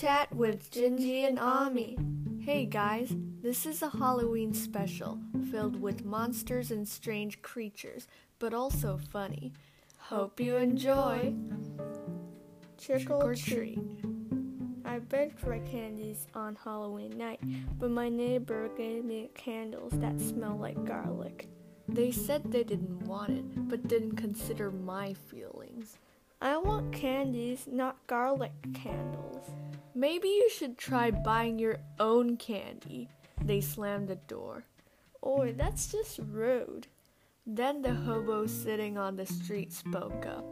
Chat with Gingy and Ami. Hey guys, this is a Halloween special filled with monsters and strange creatures, but also funny. Hope you enjoy. Trick or treat. I begged for candies on Halloween night, but my neighbor gave me candles that smell like garlic. They said they didn't want it, but didn't consider my feelings. I want candies, not garlic candles. Maybe you should try buying your own candy. They slammed the door. Oi, that's just rude. Then the hobo sitting on the street spoke up.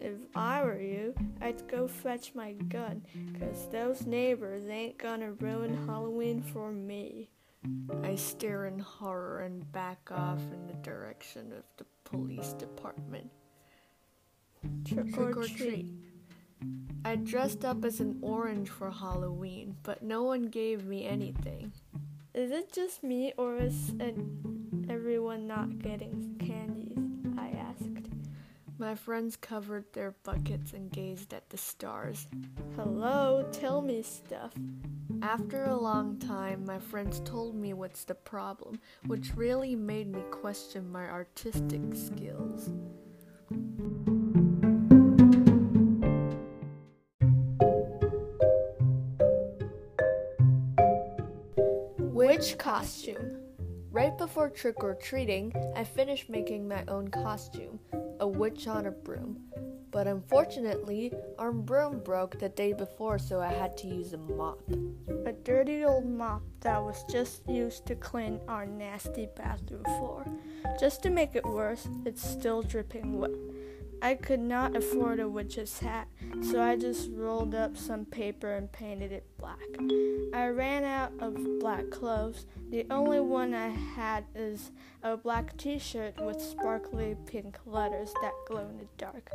If I were you, I'd go fetch my gun, 'cause those neighbors ain't gonna ruin Halloween for me. I stare in horror and back off in the direction of the police department. Trick, Trick or, or treat. treat. I dressed up as an orange for Halloween, but no one gave me anything. Is it just me, or is everyone not getting candies? I asked. My friends covered their buckets and gazed at the stars. Hello, tell me stuff. After a long time, my friends told me what's the problem, which really made me question my artistic skills. Which costume? Right before trick or treating, I finished making my own costume a witch on a broom. But unfortunately, our broom broke the day before, so I had to use a mop. A dirty old mop that was just used to clean our nasty bathroom floor. Just to make it worse, it's still dripping wet. I could not afford a witch's hat, so I just rolled up some paper and painted it black. I ran out of black clothes. The only one I had is a black t shirt with sparkly pink letters that glow in the dark.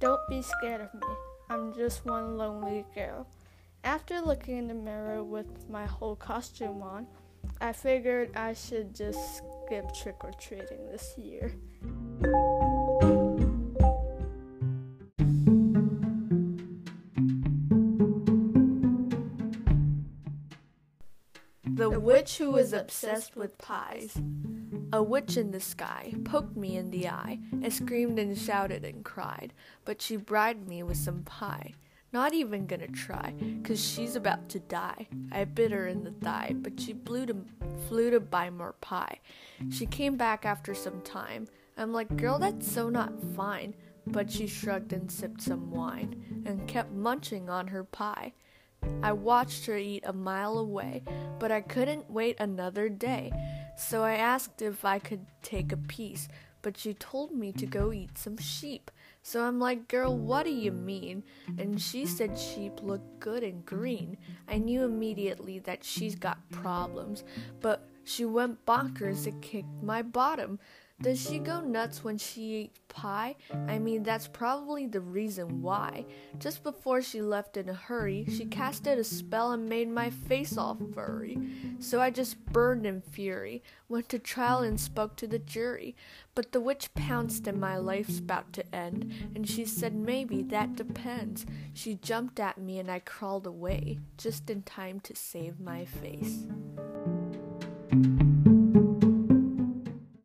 Don't be scared of me. I'm just one lonely girl. After looking in the mirror with my whole costume on, I figured I should just skip trick or treating this year. The witch who was obsessed with pies. A witch in the sky poked me in the eye. I screamed and shouted and cried, but she bribed me with some pie. Not even gonna try, 'cause she's about to die. I bit her in the thigh, but she flew to, flew to buy more pie. She came back after some time. I'm like, girl, that's so not fine. But she shrugged and sipped some wine and kept munching on her pie. I watched her eat a mile away, but I couldn't wait another day. So I asked if I could take a piece, but she told me to go eat some sheep. So I'm like, girl, what do you mean? And she said sheep look good and green. I knew immediately that she's got problems, but she went bonkers and kicked my bottom. Does she go nuts when she eats pie? I mean, that's probably the reason why. Just before she left in a hurry, she casted a spell and made my face all furry. So I just burned in fury, went to trial and spoke to the jury. But the witch pounced and my life's about to end, and she said, maybe that depends. She jumped at me and I crawled away, just in time to save my face.